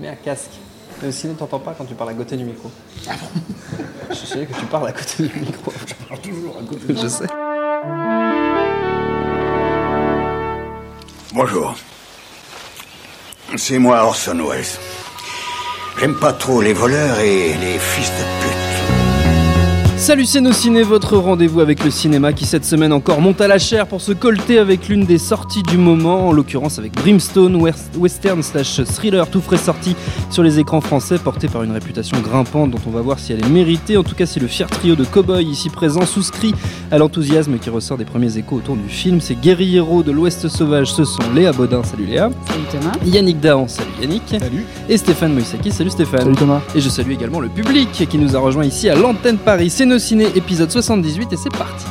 Mets un casque. Mais sinon, t'entends pas quand tu parles à côté du micro. Ah bon Je sais que tu parles à côté du micro. Je parle toujours à côté Je sais. Bonjour. C'est moi Orson Welles. J'aime pas trop les voleurs et les fils de pute. Salut c'est nos ciné, votre rendez-vous avec le cinéma qui cette semaine encore monte à la chair pour se colter avec l'une des sorties du moment, en l'occurrence avec Brimstone, western slash thriller tout frais sorti sur les écrans français, porté par une réputation grimpante dont on va voir si elle est méritée. En tout cas, si le fier trio de cow-boys ici présent souscrit à l'enthousiasme qui ressort des premiers échos autour du film, ces guerriers de l'Ouest sauvage, ce sont Léa Baudin, salut Léa. Salut Thomas. Yannick Dahan, salut Yannick. Salut. Et Stéphane Moïsaki, salut Stéphane. Salut Thomas. Et je salue également le public qui nous a rejoint ici à l'antenne Paris. C'est ciné épisode 78 et c'est parti.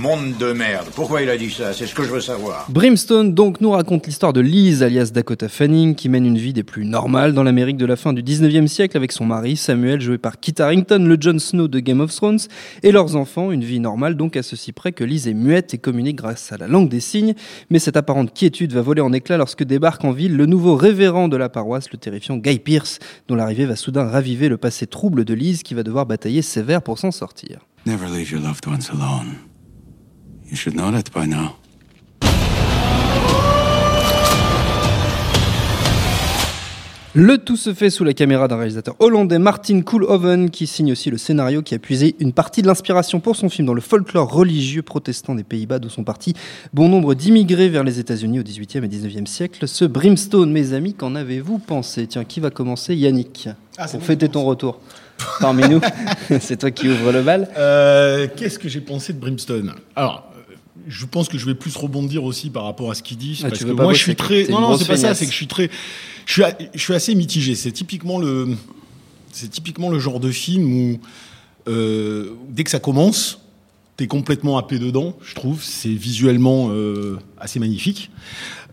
Monde de merde. Pourquoi il a dit ça? C'est ce que je veux savoir. Brimstone donc nous raconte l'histoire de Liz alias Dakota Fanning qui mène une vie des plus normales dans l'Amérique de la fin du 19e siècle avec son mari Samuel joué par Kit Harington, le Jon Snow de Game of Thrones et leurs enfants, une vie normale donc à ceci près que Liz est muette et communique grâce à la langue des signes, mais cette apparente quiétude va voler en éclats lorsque débarque en ville le nouveau révérend de la paroisse, le terrifiant Guy Pierce, dont l'arrivée va soudain raviver le passé trouble de Liz qui va devoir batailler sévère pour s'en sortir. Never leave your loved ones alone. You should know that by now. Le tout se fait sous la caméra d'un réalisateur hollandais, Martin Koolhoven, qui signe aussi le scénario qui a puisé une partie de l'inspiration pour son film dans le folklore religieux protestant des Pays-Bas, d'où sont partis bon nombre d'immigrés vers les États-Unis au XVIIIe et XIXe siècle. Ce Brimstone, mes amis, qu'en avez-vous pensé? Tiens, qui va commencer? Yannick Ah, Pour fêter ton retour parmi nous. C'est toi qui ouvre le bal. Euh, Qu'est-ce que j'ai pensé de Brimstone? Alors, je pense que je vais plus rebondir aussi par rapport à ce qu'il dit. Ah, parce que moi, bosser, je suis très. Non, non, c'est pas ça. C'est que je suis très. Je suis, a- je suis assez mitigé. C'est typiquement le. C'est typiquement le genre de film où euh, dès que ça commence, t'es complètement happé dedans. Je trouve. C'est visuellement euh, assez magnifique.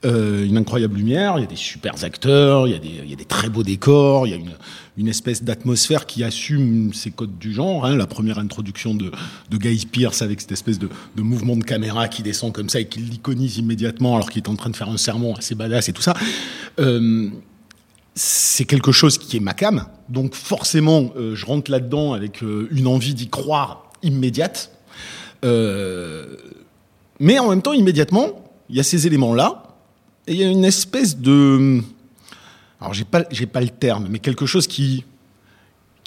Euh, une incroyable lumière, il y a des super acteurs, il y a des, il y a des très beaux décors, il y a une, une espèce d'atmosphère qui assume ses codes du genre. hein. La première introduction de, de Guy Pearce avec cette espèce de, mouvement de caméra qui descend comme ça et qui l'iconise immédiatement alors qu'il est en train de faire un sermon assez badass et tout ça. Euh, c'est quelque chose qui est ma cam. Donc forcément, euh, je rentre là-dedans avec euh, une envie d'y croire immédiate. Mais en même temps, immédiatement, il y a ces éléments-là. Et il y a une espèce de... Alors, j'ai pas, j'ai pas le terme, mais quelque chose qui,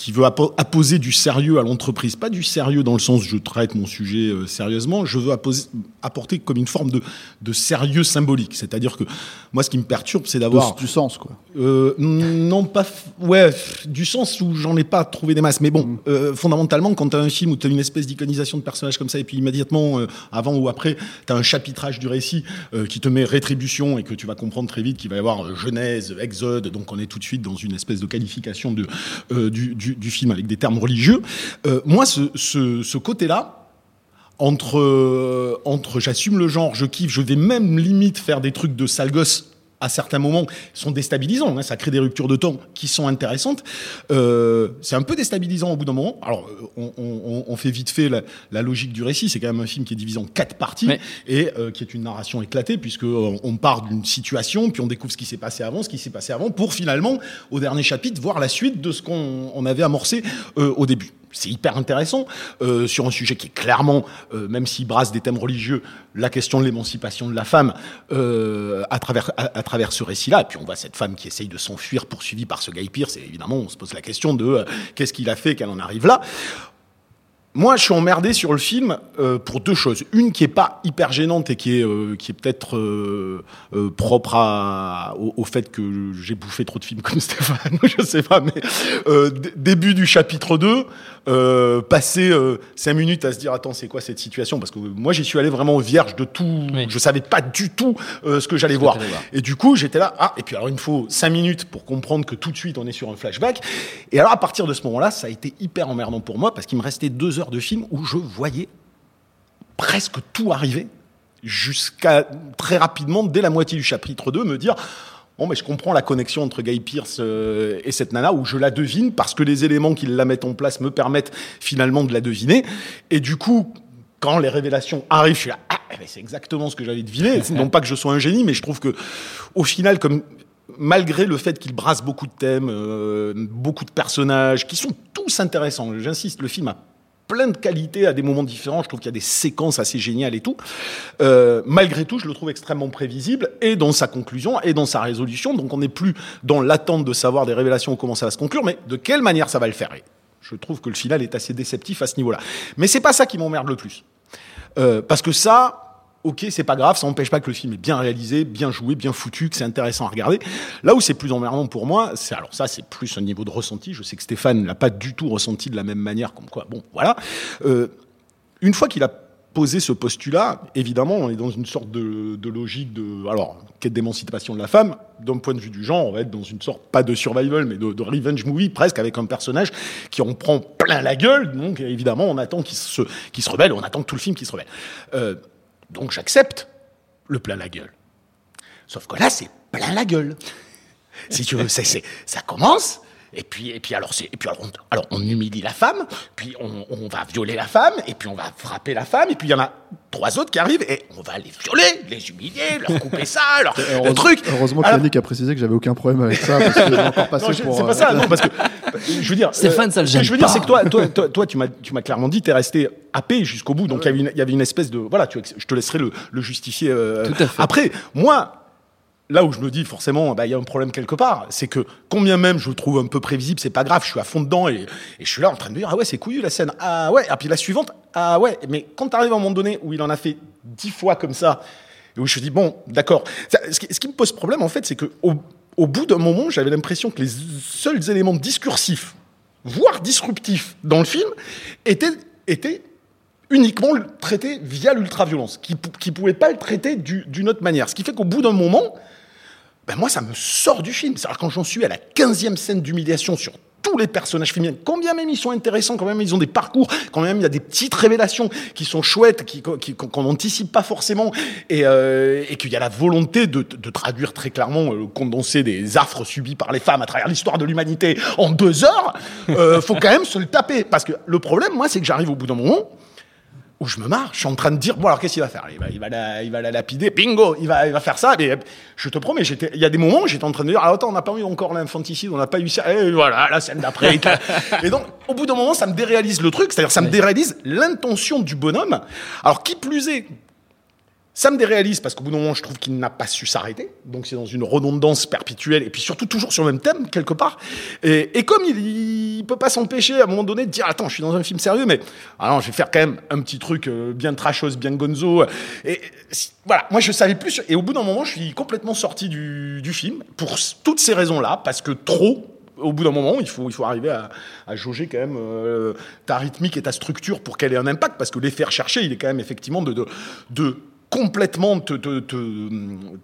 qui veut appo- apposer du sérieux à l'entreprise. Pas du sérieux dans le sens je traite mon sujet euh, sérieusement, je veux apposer- apporter comme une forme de, de sérieux symbolique. C'est-à-dire que moi, ce qui me perturbe, c'est d'avoir... du sens, quoi. Euh, non, pas. Ouais, du sens où j'en ai pas trouvé des masses. Mais bon, euh, fondamentalement, quand tu as un film où tu as une espèce d'iconisation de personnage comme ça, et puis immédiatement, euh, avant ou après, tu as un chapitrage du récit qui te met rétribution et que tu vas comprendre très vite qu'il va y avoir Genèse, Exode. Donc on est tout de suite dans une espèce de qualification de, du, du- film avec des termes religieux. Euh, moi, ce, ce, ce côté-là, entre, euh, entre j'assume le genre, je kiffe, je vais même limite faire des trucs de sale gosse à certains moments sont déstabilisants. hein, ça crée des ruptures de temps qui sont intéressantes. Euh, c'est un peu déstabilisant au bout d'un moment. Alors, euh, on, on- on fait vite fait la, la logique du récit. C'est quand même un film qui est divisé en quatre parties Ouais. et euh, qui est une narration éclatée puisque euh, on part d'une situation puis on découvre ce qui s'est passé avant, ce qui s'est passé avant, pour finalement au dernier chapitre voir la suite de ce qu'on on avait amorcé euh, au début. C'est hyper intéressant euh, sur un sujet qui est clairement, euh, même s'il brasse des thèmes religieux, la question de l'émancipation de la femme euh, à travers à, travers ce récit-là. Et puis on voit cette femme qui essaye de s'enfuir, poursuivie par ce Guy Pierce. Et évidemment, on se pose la question de euh, qu'est-ce qu'il a fait qu'elle en arrive là. moi, je suis emmerdé sur le film euh, pour deux choses. Une qui est pas hyper gênante et qui est euh, qui est peut-être euh, euh, propre à, au, fait que j'ai bouffé trop de films comme Stéphane, je sais pas, mais euh, début du chapitre 2, euh, passer euh, cinq minutes à se dire attends c'est quoi cette situation? Parce que moi j'y suis allé vraiment vierge de tout, Oui. je savais pas du tout euh, ce que j'allais voir. Et du coup, j'étais là, ah, et puis alors il me faut cinq minutes pour comprendre que tout de suite on est sur un flashback. Et alors à partir de ce moment-là, ça a été hyper emmerdant pour moi parce qu'il me restait deux heures de film où je voyais presque tout arriver jusqu'à très rapidement, dès la moitié du chapitre 2, me dire Bon, mais je comprends la connexion entre Guy Pierce euh, et cette nana, où je la devine, parce que les éléments qui la mettent en place me permettent finalement de la deviner. Et du coup, quand les révélations arrivent, je suis là, ah, eh ben, c'est exactement ce que j'avais deviné. non pas que je sois un génie, mais je trouve que, au final, comme malgré le fait qu'il brasse beaucoup de thèmes, euh, beaucoup de personnages, qui sont tous intéressants, j'insiste, le film a plein de qualités à des moments différents. Je trouve qu'il y a des séquences assez géniales et tout. Euh, malgré tout, je le trouve extrêmement prévisible et dans sa conclusion et dans sa résolution. Donc, on n'est plus dans l'attente de savoir des révélations ou comment ça va se conclure, mais de quelle manière ça va le faire. Et je trouve que le final est assez déceptif à ce niveau-là. Mais c'est pas ça qui m'emmerde le plus. Euh, parce que ça, ok, c'est pas grave, ça n'empêche pas que le film est bien réalisé, bien joué, bien foutu, que c'est intéressant à regarder. Là où c'est plus emmerdant pour moi, alors ça, c'est plus un niveau de ressenti. Je sais que Stéphane l'a pas du tout ressenti de la même manière, comme quoi, bon, voilà. Euh, une fois qu'il a posé ce postulat, évidemment, on est dans une sorte de, logique de, alors, quête d'émancipation de la femme. D'un point de vue du genre, on va être dans une sorte, pas de survival, mais de, de revenge movie, presque, avec un personnage qui en prend plein la gueule. Donc, évidemment, on attend qu'il se, qu'il se rebelle, on attend tout le film qu'il se rebelle. Euh, donc, j'accepte le plein la gueule. Sauf que là, c'est plein la gueule. Si tu veux, ça commence. Et puis, et puis alors, et puis alors, on, alors, on humilie la femme, puis on, on va violer la femme, et puis on va frapper la femme, et puis il y en a trois autres qui arrivent, et on va les violer, les humilier, leur couper ça, leur, le truc. Heureusement que Alors- Yannick a précisé que j'avais aucun problème avec ça, parce que j'ai encore passé non, pour. c'est euh, pas ça, non, parce que je veux dire. Stéphane, ça le ce que gêne Je veux dire, c'est que toi, toi, toi, toi, tu m'as, tu m'as clairement dit, t'es resté happé jusqu'au bout, donc il y avait une- il y avait une espèce de, voilà, tu, je te laisserai le, le justifier. euh, Tout à fait. Après, moi. Là où je me dis forcément, bah, il y a un problème quelque part, c'est que combien même je le trouve un peu prévisible, c'est pas grave, je suis à fond dedans et, et je suis là en train de dire ah ouais c'est couillu la scène, ah ouais, et puis la suivante, ah ouais, mais quand t'arrives à un moment donné où il en a fait dix fois comme ça, et où je me dis bon d'accord, ce qui, ce qui me pose problème en fait, c'est que au, au bout d'un moment, j'avais l'impression que les seuls éléments discursifs, voire disruptifs dans le film, étaient, étaient uniquement traités via l'ultraviolence, qui ne pouvaient pas le traiter du- d'une autre manière. Ce qui fait qu'au bout d'un moment, ben moi, ça me sort du film. C'est-à-dire quand j'en suis à la 15e scène d'humiliation sur tous les personnages féminins, combien même ils sont intéressants, quand même ils ont des parcours, quand même il y a des petites révélations qui sont chouettes, qu'on n'anticipe pas forcément, et, euh, et qu'il y a la volonté de, traduire très clairement, euh, le condensé des affres subis par les femmes à travers l'histoire de l'humanité en deux heures, euh, faut quand même se le taper. Parce que le problème, moi, c'est que j'arrive au bout d'un moment, où je me marre, je suis en train de dire bon alors qu'est-ce qu'il va faire? Il va, il va la, il va la lapider, bingo, il va, il va faire ça. Mais je te promets, j'étais, il y a des moments où j'étais en train de dire ah attends, on n'a pas eu encore l'infanticide, on n'a pas eu ça. Et voilà, la scène d'après. et donc au bout d'un moment, ça me déréalise le truc, c'est-à-dire ça me déréalise l'intention du bonhomme. Alors qui plus est, ça me déréalise parce qu'au bout d'un moment, je trouve qu'il n'a pas su s'arrêter. Donc c'est dans une redondance perpétuelle et puis surtout toujours sur le même thème quelque part. Et, comme il, il peut pas s'empêcher à un moment donné de dire attends, je suis dans un film sérieux, mais alors je vais faire quand même un petit truc euh, bien trashos, bien gonzo. Et, voilà, moi je savais plus. Et au bout d'un moment, je suis complètement sorti du, film pour toutes ces raisons-là parce que trop au bout d'un moment, il faut, il faut arriver à, jauger quand même euh, ta rythmique et ta structure pour qu'elle ait un impact, parce que l'effet recherché, il est quand même effectivement de complètement te, te, te,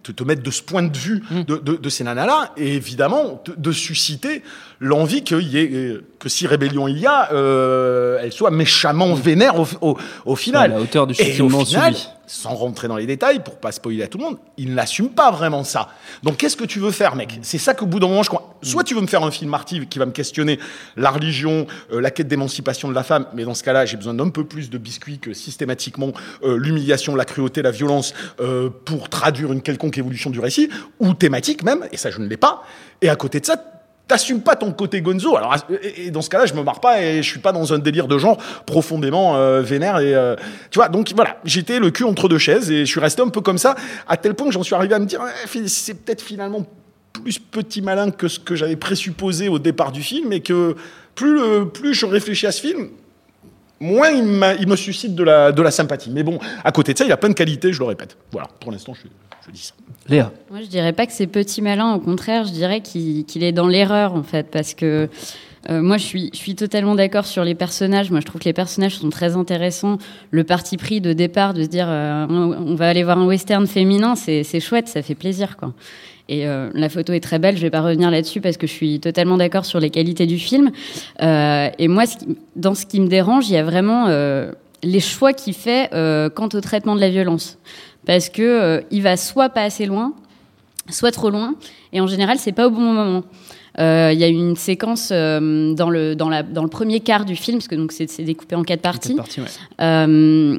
te- te mettre de ce point de vue de, de, de ces nanas-là, et évidemment de, de susciter l'envie qu'il y ait, euh, que si rébellion il y a, euh, elle soit méchamment vénère au, au, au final. À la hauteur du Et au final, subi. Sans rentrer dans les détails, pour pas spoiler à tout le monde, il n'assume pas vraiment ça. Donc qu'est-ce que tu veux faire, mec? C'est ça qu'au bout d'un moment, je crois. Soit tu veux me faire un film arty qui va me questionner la religion, euh, la quête d'émancipation de la femme, mais dans ce cas-là, j'ai besoin d'un peu plus de biscuits que systématiquement euh, l'humiliation, la cruauté, la violence euh, pour traduire une quelconque évolution du récit, ou thématique même, et ça je ne l'ai pas. Et à côté de ça, T'assumes pas ton côté gonzo. Alors, et dans ce cas-là, je me marre pas et je suis pas dans un délire de genre profondément euh, vénère et euh, tu vois. Donc voilà, j'étais le cul entre deux chaises et je suis resté un peu comme ça, à tel point que j'en suis arrivé à me dire, fi- c'est peut-être finalement plus petit malin que ce que j'avais présupposé au départ du film et que plus le- plus je réfléchis à ce film, moins il, me suscite de la, de la sympathie. Mais bon, à côté de ça, il a plein de qualités, je le répète. Voilà, pour l'instant, je, je dis ça. Léa. Moi, je dirais pas que c'est petit malin. Au contraire, je dirais qu'il est dans l'erreur, en fait, parce que euh, moi, je suis, je suis totalement d'accord sur les personnages. Moi, je trouve que les personnages sont très intéressants. Le parti pris de départ de se dire, euh, on, on va aller voir un western féminin, c'est c'est chouette, ça fait plaisir, quoi. Et euh, la photo est très belle. Je vais pas revenir là-dessus parce que je suis totalement d'accord sur les qualités du film. Euh, et moi, ce qui- dans ce qui me dérange, il y a vraiment euh, les choix qu'il fait quant au traitement de la violence, parce que il va soit pas assez loin, soit trop loin, et en général, c'est pas au bon moment. Euh, Il y a une séquence euh, dans, le, dans, la, dans le premier quart du film, parce que donc c'est découpé en quatre parties, ouais. euh,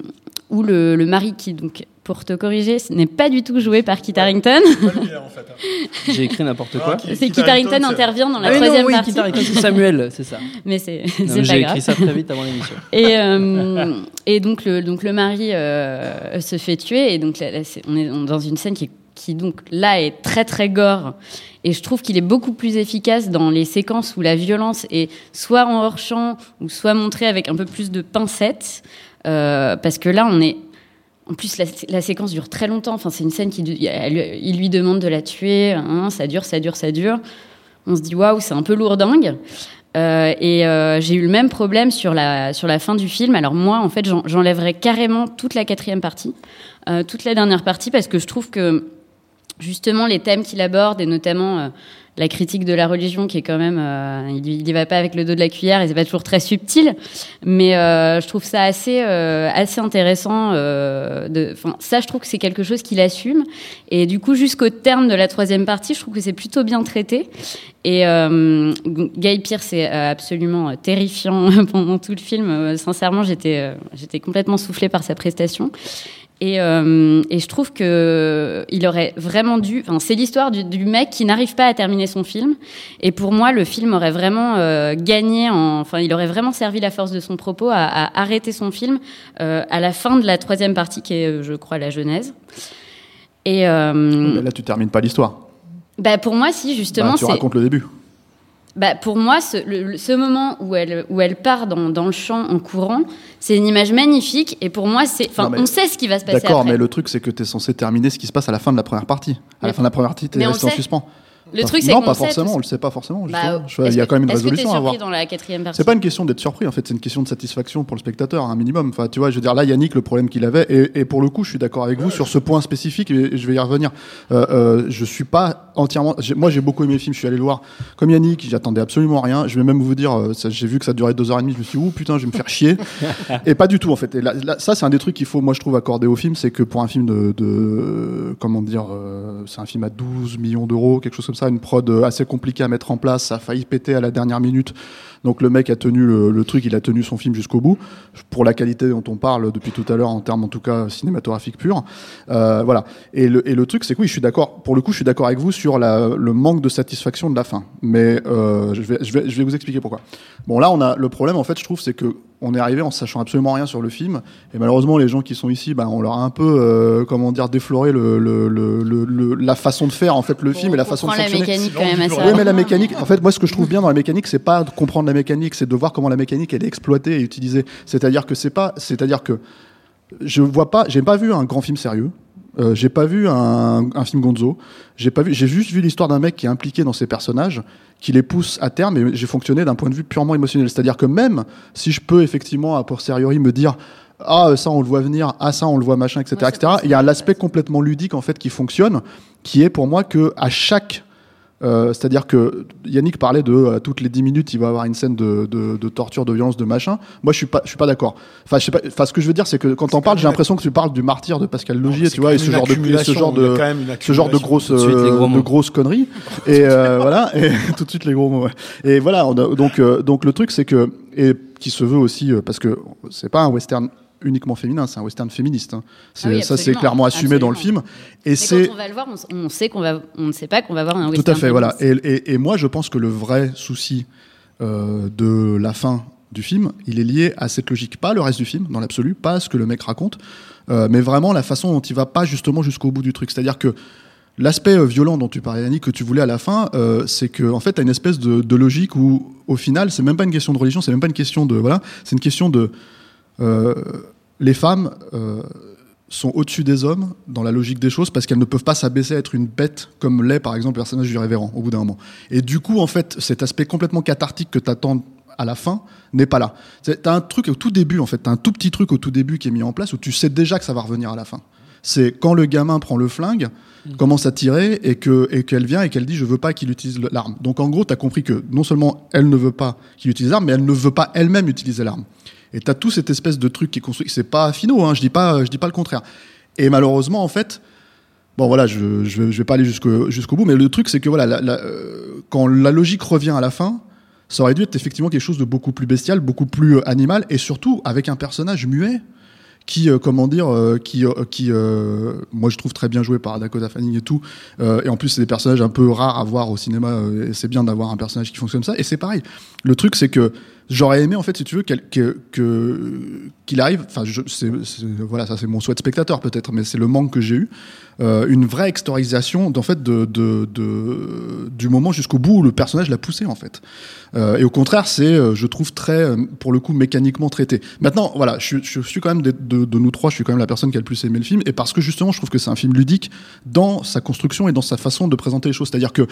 où le, le mari qui, donc, pour te corriger, ce n'est pas du tout joué par Kit Harington. J'ai écrit n'importe quoi. C'est Kit Harington intervient dans la Ah non, troisième oui, partie. Kit Harington, c'est Samuel, c'est ça. Mais c'est pas J'ai écrit ça très vite avant l'émission. Et, euh, et donc, le, donc le mari euh, se fait tuer. Et donc là, là, c'est- on est dans une scène qui, qui donc là est très très gore. Et je trouve qu'il est beaucoup plus efficace dans les séquences où la violence est soit en hors champ ou soit montrée avec un peu plus de pincettes. Euh, parce que là, on est en plus, la, séquence dure très longtemps. Enfin, c'est une scène qui, il lui demande de la tuer. hein, ça dure, ça dure, ça dure. On se dit waouh, c'est un peu lourdingue. Euh, et euh, j'ai eu le même problème sur la, fin du film. Alors moi, en fait, j'en- j'enlèverais carrément toute la quatrième partie, euh, toute la dernière partie, parce que je trouve que justement les thèmes qu'il aborde, et notamment euh, la critique de la religion, qui est quand même, euh, il, y- il y va pas avec le dos de la cuillère, et c'est pas toujours très subtil, mais euh, je trouve ça assez, euh, assez intéressant. euh, de, enfin, ça, je trouve que c'est quelque chose qu'il assume, et du coup, jusqu'au terme de la troisième partie, je trouve que c'est plutôt bien traité. Et euh, Guy Pearce est absolument terrifiant pendant tout le film. Sincèrement, j'étais j'étais complètement soufflée par sa prestation. Et, euh, et je trouve que il aurait vraiment dû. Enfin, c'est l'histoire du, du mec qui n'arrive pas à terminer son film. Et pour moi, le film aurait vraiment euh, gagné. En, enfin, il aurait vraiment servi la force de son propos à, à arrêter son film euh, à la fin de la troisième partie, qui est, je crois, la Genèse. Et Là, tu termines pas l'histoire. bah, pour moi, si justement, Bah, tu racontes le début. Bah, pour moi, ce, le- le- ce moment où elle, où elle part dans, dans le champ en courant, c'est une image magnifique. Et pour moi, c'est, enfin, on sait ce qui va se passer D'accord, mais le truc, c'est que tu es censé terminer ce qui se passe à la fin de la première partie. À la fin de la première partie, tu es resté en suspens. Le Enfin, truc, c'est Non, pas forcément, tout- on le sait pas forcément. Bah, Il y a quand même une résolution à avoir. surpris dans la quatrième partie C'est pas une question d'être surpris, en fait, c'est une question de satisfaction pour le spectateur, un minimum. Enfin, tu vois, je veux dire, là, Yannick, le problème qu'il avait, et, et pour le coup, je suis d'accord avec vous sur ce point spécifique, et je vais y revenir. Euh, euh, je suis pas entièrement. Moi, j'ai beaucoup aimé le film, je suis allé le voir comme Yannick, j'attendais absolument rien. Je vais même vous dire, euh, j'ai vu que ça durait deux heures et demie, je me suis dit, ouh putain, je vais me faire chier. et pas du tout, en fait. Et là, là, ça, c'est un des trucs qu'il faut, moi, je trouve, accorder au film, c'est que pour un film de. de comment dire, euh, c'est un film à 12 millions d'euros, quelque chose comme ça, une prod euh, assez compliquée à mettre en place, ça a failli péter à la dernière minute. Donc le mec a tenu le, le truc, il a tenu son film jusqu'au bout, pour la qualité dont on parle depuis tout à l'heure, en termes en tout cas cinématographiques purs. Euh, voilà. Et le, et le truc, c'est que oui, je suis d'accord, pour le coup, je suis d'accord avec vous sur la, le manque de satisfaction de la fin. Mais euh, je, vais, je, vais, je vais vous expliquer pourquoi. Bon, là, on a le problème, en fait, je trouve, c'est que on est arrivé en sachant absolument rien sur le film. Et malheureusement, les gens qui sont ici, ben, on leur a un peu, euh, comment dire, défloré le, le, le, le- le- la façon de faire, en fait, le film et la façon de comprend la fonctionner. mécanique quand même assez Oui, mais la mécanique, en fait, moi, ce que je trouve bien dans la mécanique, c'est pas de comprendre la mécanique, c'est de voir comment la mécanique elle est exploitée et utilisée. C'est-à-dire que c'est pas, c'est-à-dire que je vois pas, j'ai pas vu un grand film sérieux. Euh, j'ai pas vu un, un film Gonzo. J'ai pas vu, j'ai juste vu l'histoire d'un mec qui est impliqué dans ses personnages, qui les pousse à terme. Et j'ai fonctionné d'un point de vue purement émotionnel. C'est-à-dire que même si je peux effectivement a posteriori me dire ah ça on le voit venir, ah ça on le voit machin, etc., Ouais, etc. Il y a l'aspect complètement ludique en fait qui fonctionne, qui est pour moi que à chaque euh, C'est-à-dire que Yannick parlait de euh, toutes les 10 minutes, il va avoir une scène de, de, de torture, de violence, de machin. Moi, je suis pas, je suis pas d'accord. Enfin, je sais pas. Enfin, ce que je veux dire, c'est que quand on parle, j'ai l'impression que tu parles du martyr de Pascal Logier, tu vois, et ce genre de, ce genre de, ce genre de grosses, de suite, euh, de grosses conneries. Et euh, voilà, et tout de suite les gros mots. ouais. Et voilà, on a- donc, euh, donc le truc, c'est que et qui se veut aussi euh, parce que c'est pas un western uniquement féminin, c'est un western féministe. hein. C'est Ah oui, ça, c'est clairement assumé dans le film. Et c'est on va le voir, on, sait qu'on va, on ne sait pas qu'on va voir un tout à western fait, voilà. Et, et- et moi, je pense que le vrai souci euh, de la fin du film, il est lié à cette logique, pas le reste du film, dans l'absolu, pas ce que le mec raconte, euh, mais vraiment la façon dont il va pas justement jusqu'au bout du truc. C'est-à-dire que l'aspect euh, violent dont tu parlais, Annie, que tu voulais à la fin, euh, c'est que en fait, t'as une espèce de, de logique où, au final, c'est même pas une question de religion, c'est même pas une question de voilà, c'est une question de les femmes euh, sont au-dessus des hommes dans la logique des choses parce qu'elles ne peuvent pas s'abaisser à être une bête comme l'est par exemple le personnage du révérend au bout d'un moment. Et du coup, en fait, cet aspect complètement cathartique que t'attends à la fin n'est pas là. T'as un truc au tout début, en fait, t'as un tout petit truc au tout début qui est mis en place où tu sais déjà que ça va revenir à la fin. C'est quand le gamin prend le flingue, commence à tirer et que et qu'elle vient et qu'elle dit je veux pas qu'il utilise l'arme. Donc en gros, t'as compris que non seulement elle ne veut pas qu'il utilise l'arme, mais elle ne veut pas elle-même utiliser l'arme. Et t'as tout cette espèce de truc qui est construit. C'est pas finaux, hein, je dis pas, je dis pas le contraire. Et malheureusement, en fait, bon voilà, je je, vais pas aller jusqu'au bout, mais le truc c'est que voilà, euh, quand la logique revient à la fin, ça aurait dû être effectivement quelque chose de beaucoup plus bestial, beaucoup plus euh, animal, et surtout avec un personnage muet qui, euh, comment dire, qui, qui, moi je trouve très bien joué par Dakota Fanning et tout. Et en plus, c'est des personnages un peu rares à voir au cinéma. et c'est bien d'avoir un personnage qui fonctionne comme ça. Et c'est pareil. Le truc, c'est que j'aurais aimé, en fait, si tu veux, qu'il arrive. Enfin, voilà, ça c'est mon souhait de spectateur peut-être, mais c'est le manque que j'ai eu. euh, une vraie extorisation d'en fait du moment jusqu'au bout où le personnage l'a poussé en fait. Euh, et au contraire, c'est, euh, je trouve très, pour le coup, mécaniquement traité. Maintenant, voilà, je, suis quand même de, de, nous trois, je suis quand même la personne qui a le plus aimé le film, et parce que justement, je trouve que c'est un film ludique dans sa construction et dans sa façon de présenter les choses. C'est-à-dire que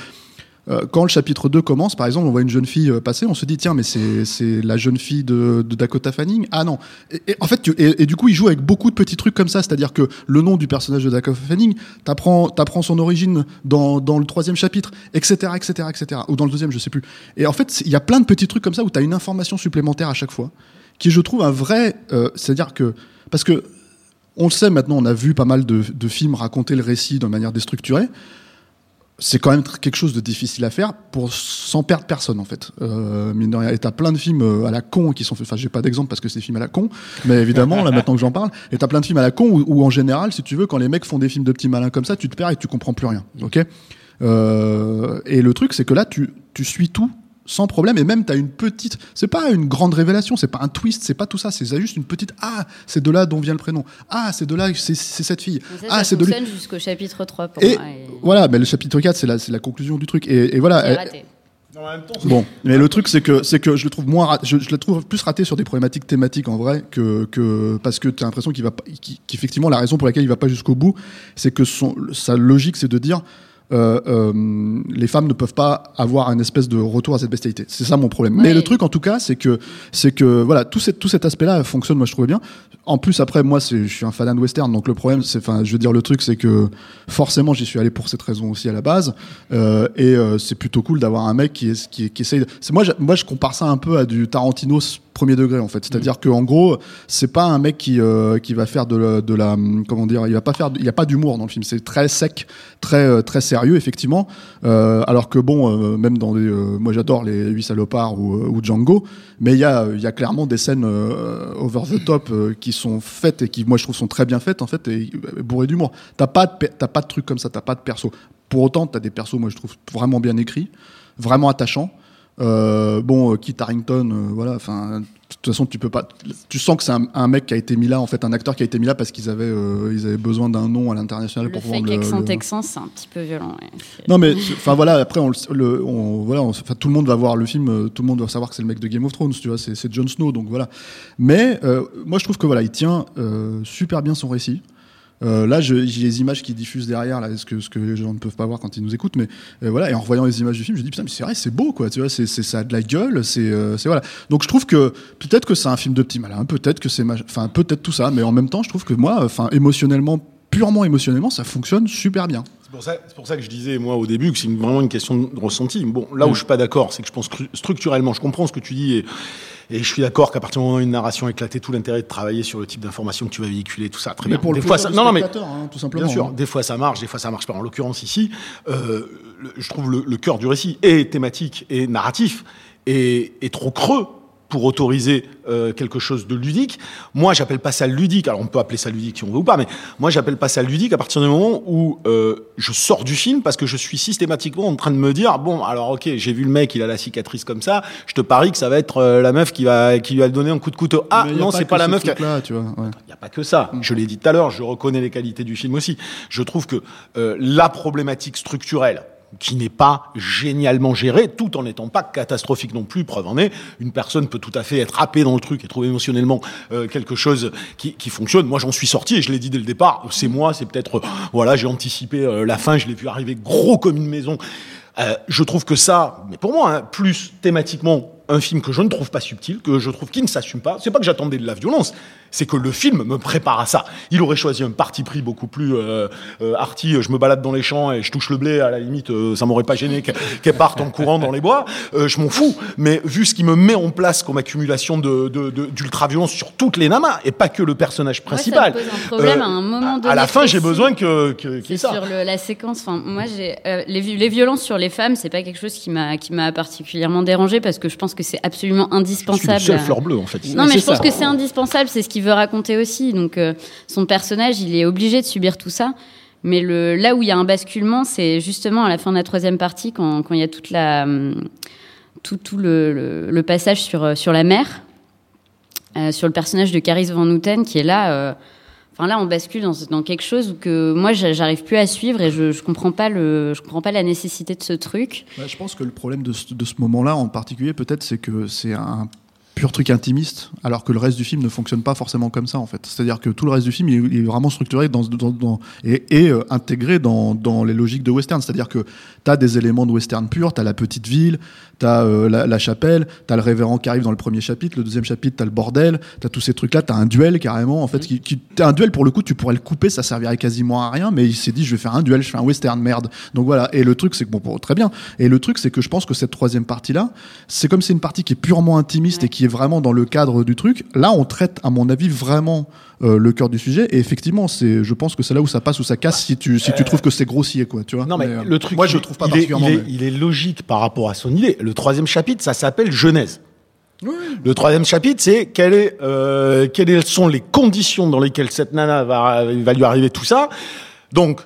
quand le chapitre 2 commence, par exemple, on voit une jeune fille euh, passer, on se dit, tiens, mais c'est la jeune fille de, Dakota Fanning. Ah non. Et, en fait, et, du coup, il joue avec beaucoup de petits trucs comme ça. C'est-à-dire que le nom du personnage de Dakota Fanning, t'apprends apprends son origine dans, dans le troisième chapitre, etc., etc., etc. Ou dans le deuxième, je sais plus. Et en fait, il y a plein de petits trucs comme ça où tu as une information supplémentaire à chaque fois, qui, je trouve, un vrai. euh, C'est-à-dire que. Parce que. On le sait maintenant, on a vu pas mal de, de films raconter le récit de manière déstructurée c'est quand même quelque chose de difficile à faire pour sans perdre personne en fait. Euh, mine de rien. Et t'as plein de films euh, à la con qui sont faits. Enfin, j'ai pas d'exemple parce que c'est des films à la con, mais évidemment là maintenant que j'en parle, et t'as plein de films à la con où, où, en général, si tu veux, quand les mecs font des films de petits malins comme ça, tu te perds et tu comprends plus rien. Ok? Euh, et le truc, c'est que là, tu tu suis tout sans problème et même t'as une petite c'est pas une grande révélation c'est pas un twist c'est pas tout ça c'est juste une petite ah c'est de là dont vient le prénom ah c'est de là c'est cette fille ça, ah c'est de lui fonctionne jusqu'au chapitre 3 pour et moi. et voilà mais le chapitre 4 c'est la c'est la conclusion du truc et, et voilà raté. En même temps, Bon, mais le truc c'est que c'est que je le trouve moins, je, je le trouve plus raté sur des problématiques thématiques en vrai que que parce que tu as l'impression qu'il va qu'effectivement la raison pour laquelle il va pas jusqu'au bout, c'est que son sa logique c'est de dire les femmes ne peuvent pas avoir un espèce de retour à cette bestialité. C'est ça mon problème. Mais le truc en tout cas, c'est que c'est que voilà tout cet tout cet aspect-là fonctionne. Moi je trouvais bien. En plus après moi je suis un fan de western donc le problème c'est enfin je veux dire le truc c'est que forcément j'y suis allé pour cette raison aussi à la base euh, et euh, c'est plutôt cool d'avoir un mec qui est qui, qui essaye. de- moi je, moi je compare ça un peu à du Tarantino premier degré en fait. C'est-à-dire que en gros c'est pas un mec qui euh, qui va faire de la, de la comment dire il va pas faire il y a pas d'humour dans le film. C'est très sec très euh, très sérieux effectivement. Euh, alors que bon euh, même dans des moi j'adore les huit salopards ou, ou Django mais il y a il y a clairement des scènes over the top qui sont faites et qui moi je trouve sont très bien faites en fait et bourrées d'humour. T'as pas de t'as pas de trucs comme ça, t'as pas de perso. Pour autant, t'as des persos moi je trouve vraiment bien écrits, vraiment attachants. Euh, bon, euh, Kit Harington, euh, voilà. Enfin, de toute façon, tu peux pas. Tu sens que c'est un, un mec qui a été mis là, en fait, un acteur qui a été mis là parce qu'ils avaient, euh, ils avaient besoin d'un nom à l'international pour fake le- accent le- texan, c'est un petit peu violent. ouais. Non mais enfin voilà après on, le- on voilà on- tout le monde va voir le film tout le monde va savoir que c'est le mec de Game of Thrones tu vois c'est Jon Snow donc voilà mais moi je trouve que voilà il tient super bien son récit Euh, là, j'ai les images qui diffusent derrière, là, ce que, les gens ne peuvent pas voir quand ils nous écoutent, mais euh, voilà. Et en revoyant les images du film, je dis putain, mais c'est vrai, c'est beau, quoi. Tu vois, c'est, ça a de la gueule, c'est, euh, c'est voilà. Donc je trouve que peut-être que c'est un film de petit malin, peut-être que c'est, enfin peut-être tout ça, mais en même temps, je trouve que moi, enfin émotionnellement, purement émotionnellement, ça fonctionne super bien. C'est pour, ça, que je disais, moi, au début, que c'est vraiment une question de ressenti. Bon, là où je suis pas d'accord, c'est que je pense structurellement, je comprends ce que tu dis et, et je suis d'accord qu'à partir du moment où une narration éclaté, tout l'intérêt de travailler sur le type d'information que tu vas véhiculer, tout ça, très Mais bien. pour le des fois, plaisir ça, non, non, mais hein, tout simplement. Bien sûr, hein. des fois ça marche, des fois ça marche pas. En l'occurrence ici, euh, le- je trouve le, le cœur du récit est thématique et narratif et, est trop creux pour autoriser euh, quelque chose de ludique. Moi, j'appelle pas ça ludique. Alors, on peut appeler ça ludique si on veut ou pas, mais moi, j'appelle pas ça ludique à partir du moment où euh, je sors du film parce que je suis systématiquement en train de me dire bon, alors ok, j'ai vu le mec, il a la cicatrice comme ça. Je te parie que ça va être euh, la meuf qui va qui lui a donné un coup de couteau. Ah y non, c'est que pas la ce meuf a... ouais. Il n'y a pas que ça. Je l'ai dit tout à l'heure, je reconnais les qualités du film aussi. Je trouve que euh, la problématique structurelle, qui n'est pas génialement géré, tout en n'étant pas catastrophique non plus. Preuve en est, une personne peut tout à fait être happée dans le truc et trouver émotionnellement euh, quelque chose qui, qui fonctionne. Moi, j'en suis sorti et je l'ai dit dès le départ. C'est moi, c'est peut-être, euh, voilà, j'ai anticipé euh, la fin, je l'ai vu arriver gros comme une maison. Euh, je trouve que ça, mais pour moi, hein, plus thématiquement, un film que je ne trouve pas subtil, que je trouve qui ne s'assume pas. C'est pas que j'attendais de la violence, c'est que le film me prépare à ça. Il aurait choisi un parti pris beaucoup plus euh, euh, arty. Je me balade dans les champs et je touche le blé. À la limite, euh, ça m'aurait pas gêné qu'elle parte en courant dans les bois. Euh, je m'en fous. Mais vu ce qui me met en place comme accumulation de, de, de- d'ultra-violence sur toutes les namas et pas que le personnage ça principal. pose un problème Euh, à un moment donné À la fin, j'ai besoin que que- ça. sur le- la séquence. Enfin, moi, j'ai les, les violences sur les femmes, c'est pas quelque chose qui m'a particulièrement dérangé parce que je pense que c'est absolument indispensable. le seul à- fleur bleue en fait. Non, mais c'est je pense que c'est indispensable. C'est ce qu'il veut raconter aussi. Donc, euh, son personnage, il est obligé de subir tout ça. Mais le, là où il y a un basculement, c'est justement à la fin de la troisième partie, quand, quand il y a toute la, hum, tout, tout le, le- le passage sur, euh, sur la mer, euh, sur le personnage de Caris Van Houten, qui est là. euh, Enfin là, on bascule dans, quelque chose que moi, j'a- j'arrive plus à suivre et je, je comprends pas le, je comprends pas la nécessité de ce truc. Je pense que le problème de ce moment-là en particulier, peut-être, c'est que c'est un pur truc intimiste, alors que le reste du film ne fonctionne pas forcément comme ça, en fait. C'est-à-dire que tout le reste du film, il est, vraiment structuré dans, dans, dans- et, et euh, intégré dans, dans les logiques de western. C'est-à-dire que tu as des éléments de western pur, tu as la petite ville, tu as la, la chapelle, tu as le révérend qui arrive dans le premier chapitre, le deuxième chapitre, tu as le bordel, tu as tous ces trucs-là, tu as un duel carrément, en fait, qui, qui, t'as un duel pour le coup, tu pourrais le couper, ça servirait quasiment à rien, mais il s'est dit, je vais faire un duel, je fais un western, merde. Donc voilà, et le truc, c'est que, bon, bon, très bien. Et le truc, c'est que je pense que cette troisième partie-là, c'est comme c'est une partie qui est purement intimiste et qui est vraiment dans le cadre du truc. Là, on traite, à mon avis, vraiment euh, le cœur du sujet. Et effectivement, c'est, je pense que c'est là où ça passe ou ça casse si tu, si tu trouves que c'est grossier, quoi. Tu vois. Non, mais, euh, le truc, moi, je trouve pas il est, particulièrement. il, est, mais- il est logique par rapport à son idée. Le troisième chapitre, ça s'appelle Genèse. Le troisième chapitre, c'est quelle est, euh, quelles sont les conditions dans lesquelles cette nana va, va lui arriver tout ça. Donc,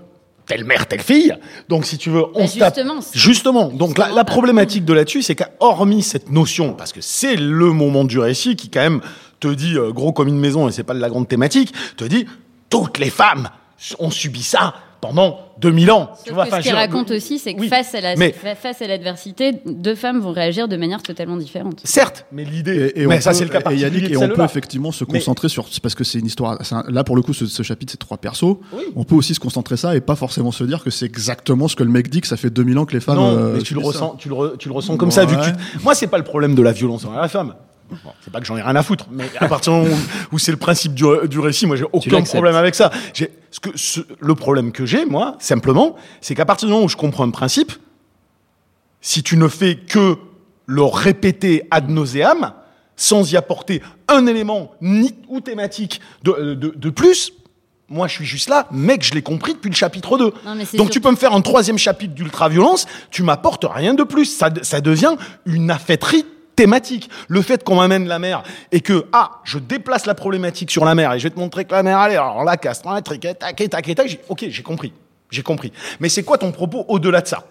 telle mère, telle fille. Donc, si tu veux, on se tape- justement. Donc, la, Justement, la problématique de là-dessus, c'est qu'hormis cette notion, parce que c'est le moment du récit qui, quand même, te dit euh, gros comme une maison, et c'est pas de la grande thématique, te dit toutes les femmes ont subi ça pendant 2000 ans. tu Sauf vois, que ce qu'il je- raconte aussi, c'est que Oui, face à la mais- face à l'adversité, deux femmes vont réagir de manière totalement différente. Certes, mais l'idée. Et, et mais on ça, peut- c'est le cas et Yannick, de et on peut effectivement se Mais- concentrer sur parce que c'est une histoire. c'est un- là, pour le coup, ce, ce chapitre, c'est trois persos. Oui. On peut aussi se concentrer ça et pas forcément se dire que c'est exactement ce que le mec dit que ça fait 2000 ans que les femmes. Non, euh, mais tu le ressens, tu le, re- tu le ressens comme ça, vu que tu- moi, c'est pas le problème de la violence envers la femme. Bon, c'est pas que j'en ai rien à foutre, mais à partir du moment où, où c'est le principe du, du récit, moi j'ai aucun problème avec ça. Ce que, ce- le problème que j'ai, moi, simplement, c'est qu'à partir du moment où je comprends un principe, si tu ne fais que le répéter ad nauseam, sans y apporter un élément ni ou thématique de, de, de plus, moi je suis juste là, mec, je l'ai compris depuis le chapitre 2. Non, mais c'est Donc sûr- tu peux me faire un troisième chapitre d'ultra-violence, tu m'apportes rien de plus. Ça, ça devient une affaîtrie thématique. Le fait qu'on m'amène la mer et que, ah, je déplace la problématique sur la mer et je vais te montrer que la mer, allez, alors là, casse, tac, tac, tac, tac, tac, j'ai- ok, j'ai compris. J'ai compris. Mais c'est quoi ton propos au-delà de ça?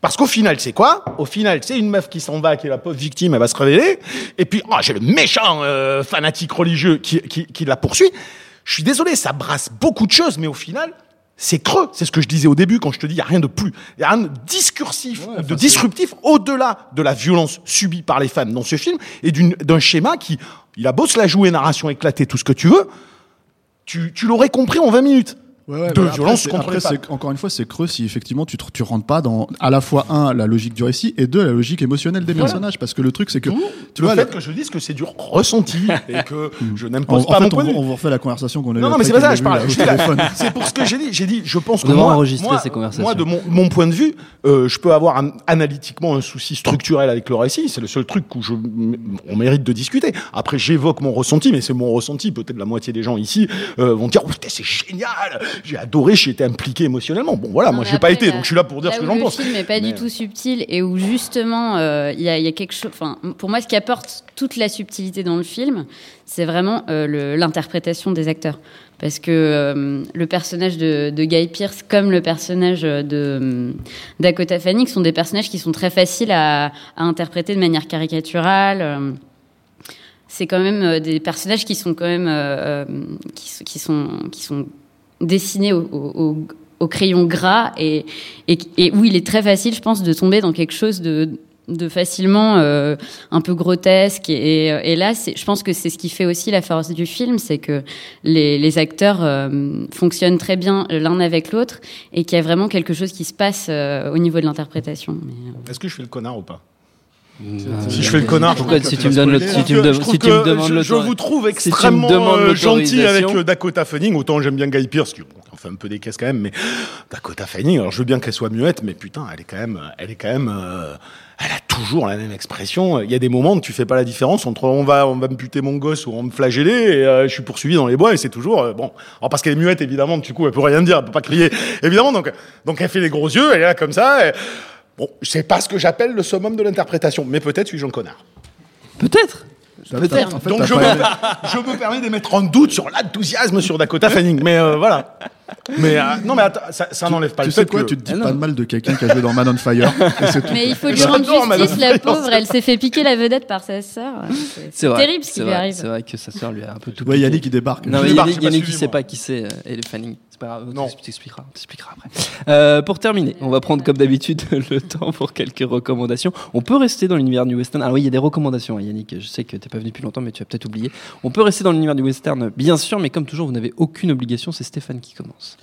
Parce qu'au final, c'est quoi? Au final, c'est une meuf qui s'en va, qui est la pauvre victime, elle va se révéler. Et puis, ah, j'ai le méchant euh, fanatique religieux qui, qui, qui la poursuit. Je suis désolé, ça brasse beaucoup de choses, mais au final, c'est creux. C'est ce que je disais au début quand je te dis, il n'y a rien de plus. Il n'y a rien de discursif, de disruptif au-delà de la violence subie par les femmes dans ce film et d'un schéma qui, il a beau se la jouer, narration éclatée, tout ce que tu veux, tu, tu l'aurais compris en 20 minutes. Ouais, ouais, de après, violence c'est- contre après, les femmes. c'est- encore une fois, c'est creux si effectivement tu, tu rentres pas dans à la fois un la logique du récit et deux la logique émotionnelle des personnages parce que le truc c'est que tu le vois fait que je dise que c'est du ressenti et que je en, n'impose en pas fait, mon on, point de vue. on vous refait la conversation qu'on a Non, non, mais après c'est pas ça, je parle. C'est pour ce que j'ai dit. J'ai dit, je pense que moi, enregistrer moi, ces conversations. moi, de mon, mon point de vue, euh, je peux avoir un- analytiquement un souci structurel avec le récit. C'est le seul truc où je, on mérite de discuter. Après, j'évoque mon ressenti, mais c'est mon ressenti. Peut-être la moitié des gens ici euh, vont dire, oh, putain, c'est génial. J'ai adoré, j'ai été impliqué émotionnellement. Bon, voilà, Non, moi, j'ai pas été, donc je suis là pour dire là ce que j'en le pense. film n'est pas Mais- du tout subtil et où justement euh, il y, a, il y a quelque chose. Enfin, pour moi, ce qui apporte toute la subtilité dans le film, c'est vraiment euh, le- l'interprétation des acteurs. Parce que euh, le personnage de, de Guy Pearce, comme le personnage de Dakota Fanning, sont des personnages qui sont très faciles à, à interpréter de manière caricaturale. c'est quand même des personnages qui sont quand même euh, qui sont qui sont dessinés au, crayon gras et, où il est très facile, je pense, de tomber dans quelque chose de, facilement euh, un peu grotesque. Et, et là, je pense que c'est ce qui fait aussi la force du film, c'est que les, acteurs euh, fonctionnent très bien l'un avec l'autre et qu'il y a vraiment quelque chose qui se passe euh, au niveau de l'interprétation. Euh, Est-ce que je fais le connard ou pas? Euh, Si je fais le connard, si tu me donnes si tu me demandes je, le je vous trouve extrêmement euh, gentil avec euh, Dakota Fanning. Autant j'aime bien Guy Pearce, qui bon, en fait un peu des caisses quand même, mais Dakota Fanning. Alors je veux bien qu'elle soit muette, mais putain, elle est quand même, elle est quand même, euh, elle a toujours la même expression. Il y a des moments où tu fais pas la différence entre on va, on va me buter mon gosse ou on me flageller et euh, je suis poursuivi dans les bois et c'est toujours euh, bon. Alors parce qu'elle est muette évidemment, du coup elle peut rien dire, elle peut pas crier évidemment. Donc donc elle fait les gros yeux, elle est là comme ça. et- Bon, c'est pas ce que j'appelle le summum de l'interprétation, mais peut-être suis-je un connard. Peut-être. Peut-être. En fait, Donc je pas me, je me permets de mettre en doute sur l'enthousiasme sur Dakota Fanning. Mais euh, voilà. Mais euh, non, mais attends, ça, ça n'enlève pas Tu le sais fait quoi, que. tu te dis Ah pas de mal de quelqu'un qui a joué dans Man on Fire. et c'est tout. mais il faut lui rendre justice, la pauvre. Elle s'est fait piquer la vedette par sa sœur. C'est terrible ce qui lui arrive. C'est vrai que sa sœur lui a un peu tout. Ouais, piqué. Yannick, il débarque. Non, mais Yannick, suivi, sait pas qui c'est, euh, et le Fanning. C'est pas grave, Non. t'expliqueras, on t'expliquera après. Euh, pour terminer, on va prendre comme d'habitude le temps pour quelques recommandations. On peut rester dans l'univers du western. Alors oui, il y a des recommandations, hein, Yannick. Je sais que t'es pas venu depuis longtemps, mais tu as peut-être oublié. On peut rester dans l'univers du western, bien sûr, mais comme toujours, vous n'avez aucune obligation. C'est Stéphane qui commence.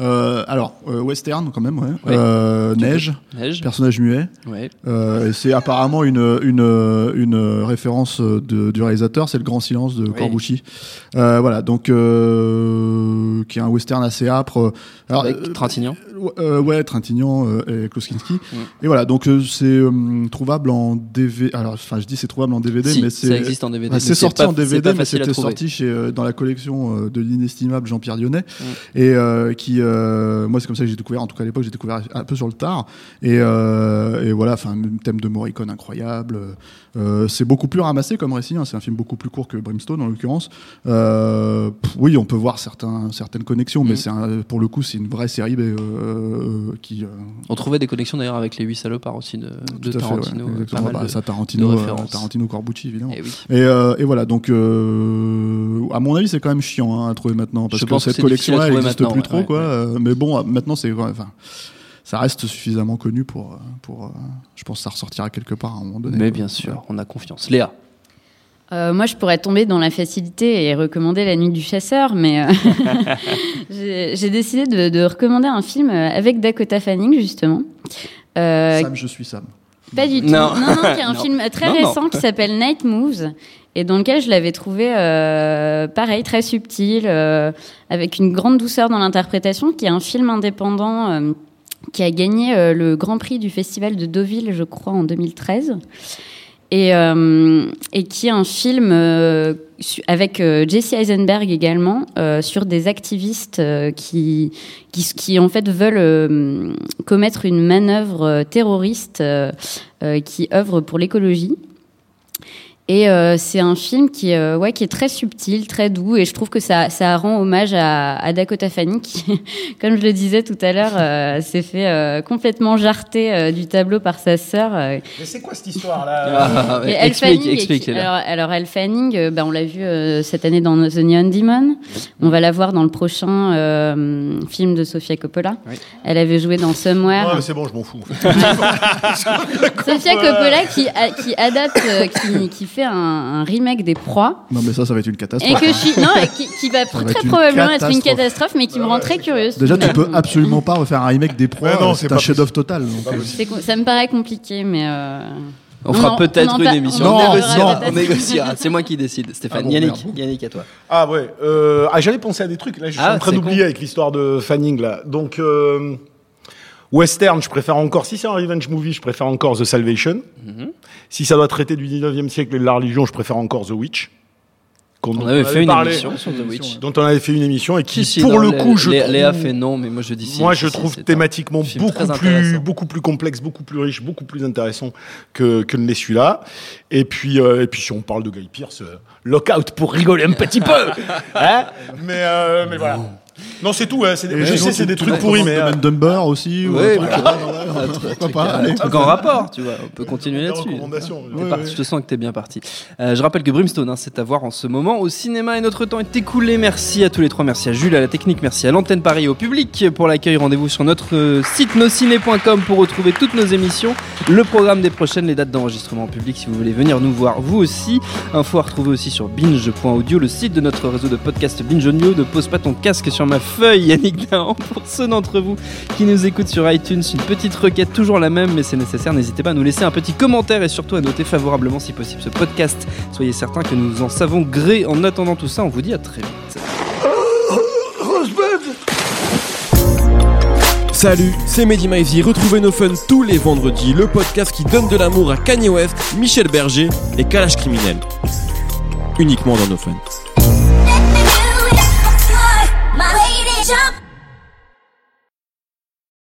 Euh, alors, euh, western quand même, ouais. Ouais. Euh, neige, Neige. personnage muet. Ouais. Euh, c'est apparemment une, une, une référence de, du réalisateur, c'est le Grand Silence de. Corbucci. Euh, voilà, donc euh, qui est un western assez âpre. Alors, Avec euh, Trintignant. euh, ouais, Trintignant euh, et Kloskinski. Mm. Et voilà, donc euh, c'est euh, trouvable en DVD. Alors, enfin, je dis c'est trouvable en DVD, Si, mais ça c'est existe en DVD. C'est sorti pas- en DVD, mais c'était sorti chez, euh, dans la collection euh, de l'inestimable Jean-Pierre Lyonnais. Et euh, qui, euh, moi, c'est comme ça que j'ai découvert. En tout cas, à l'époque, j'ai découvert un peu sur le tard. Et, euh, et voilà, enfin, thème de Morricone incroyable. Euh, c'est beaucoup plus ramassé comme récit. hein. C'est un film beaucoup plus court que Brimstone, en l'occurrence. Euh, pff, oui, on peut voir certains, certaines connexions, mais Mm. c'est pour le coup, c'est une vraie série euh, euh, qui. euh, On trouvait des connexions d'ailleurs avec les 8 salopards aussi de, de à fait, Tarantino. ouais, euh, pas mal Bah, de- ça, Tarantino, de euh. Tarantino, Corbucci, évidemment. Eh oui. Et, euh, et voilà, donc euh, à mon avis, c'est quand même chiant hein, à trouver maintenant parce Je que que cette collection-là, n'existe plus ouais, trop, ouais, quoi. Euh, mais bon, maintenant, c'est ouais, enfin, ça reste suffisamment connu pour, euh, pour. euh, je pense que ça ressortira quelque part à un moment donné. Mais bien sûr, on a confiance. Léa. Euh, moi, je pourrais tomber dans la facilité et recommander La Nuit du Chasseur, mais euh, j'ai décidé de, de recommander un film avec Dakota Fanning, justement. Euh, Sam, je suis Sam. Pas du tout. Non. Non, non, qui est un Non. film très Non, non. récent qui s'appelle Night Moves et dans lequel je l'avais trouvé euh, pareil, très subtil, euh, avec une grande douceur dans l'interprétation, qui est un film indépendant euh, qui a gagné le Grand Prix du Festival de Deauville, je crois, en 2013. Et, et qui est un film avec Jesse Eisenberg également sur des activistes qui, qui, qui en fait veulent commettre une manœuvre terroriste qui œuvre pour l'écologie. Et euh, c'est un film qui, euh, ouais, qui est très subtil, très doux, et je trouve que ça, ça rend hommage à, à Dakota Fanning, qui, comme je le disais tout à l'heure, euh, s'est fait euh, complètement jarter euh, du tableau par sa sœur. euh, Mais c'est quoi cette histoire-là Ah, et Elle explique, Fanning, explique. alors, alors Elle Fanning, euh, bah, on l'a vu euh, cette année dans The Neon Demon. On va la voir dans le prochain euh, film de Sofia Coppola. Oui. Elle avait joué dans Somewhere. Ouais, mais c'est bon, je m'en fous. Sofia Coppola qui, a- qui adapte, euh, qui, qui fait un, un remake des Proies. Non, mais ça, ça va être une Et catastrophe. que je hein. suis. Non, et qui, qui va va très être probablement être une catastrophe. mais qui me rend très curieuse. Déjà, tu peux absolument pas refaire un remake des proies. Mais non, c'est un chef-d'œuvre total. donc, euh, ça me paraît compliqué, mais. euh, On fera on peut-être une émission. on en on parlera négociera. négociera. C'est moi qui décide. Stéphane. Ah bon, Yannick. merde. Yannick, à toi. Ah ouais. Euh, ah, j'allais penser à des trucs. Là, je suis Ah, en train d'oublier avec l'histoire de Fanning là. Donc euh, western, je préfère encore. Si c'est un revenge movie, je préfère encore The Salvation. Mhm. Si ça doit traiter du 19e siècle et de la religion, je préfère encore The Witch. On dont avait fait une parlé- émission sur The Witch. Dont on avait fait une émission et qui, Si, si, pour non, le coup, je trouve, Léa fait non, mais moi je dis si. moi, je trouve thématiquement beaucoup plus, beaucoup plus complexe, beaucoup plus riche, beaucoup plus intéressant que, que ne l'est celui-là. Et puis, euh, et puis, si on parle de Guy Pearce, euh, lockout pour rigoler un petit peu. Hein mais, euh, mais voilà. Non, c'est tout. ouais, c'est des- je sais, c'est des trucs pourris, mais. euh, domaine Dumber aussi. ou Ouais, un truc, voilà. euh, Un truc, pas, un allez. truc en rapport, tu vois. On peut continuer des là-dessus. Je te sens que t'es bien parti. Euh, je rappelle que Brimstone, hein, c'est à voir en ce moment au cinéma et notre temps est écoulé. Merci à tous les trois. Merci à Jules, à la technique. Merci à l'antenne Paris et au public pour l'accueil. Rendez-vous sur notre site nosciné.com pour retrouver toutes nos émissions, le programme des prochaines, les dates d'enregistrement en public si vous voulez venir nous voir vous aussi. Info à retrouver aussi sur binge.audio, le site de notre réseau de podcast Binge Audio. Ne pose pas ton casque sur ma feuille, Yannick Dahan. Pour ceux d'entre vous qui nous écoutent sur iTunes, une petite requête, toujours la même, mais c'est nécessaire. N'hésitez pas à nous laisser un petit commentaire et surtout à noter favorablement si possible ce podcast. Soyez certains que nous en savons gré. En attendant tout ça, on vous dit à très vite. Salut, c'est Mehdi Maizy. Retrouvez nos fun tous les vendredis, le podcast qui donne de l'amour à Kanye West, Michel Berger et Kalash Criminel. Uniquement dans nos fun. jump.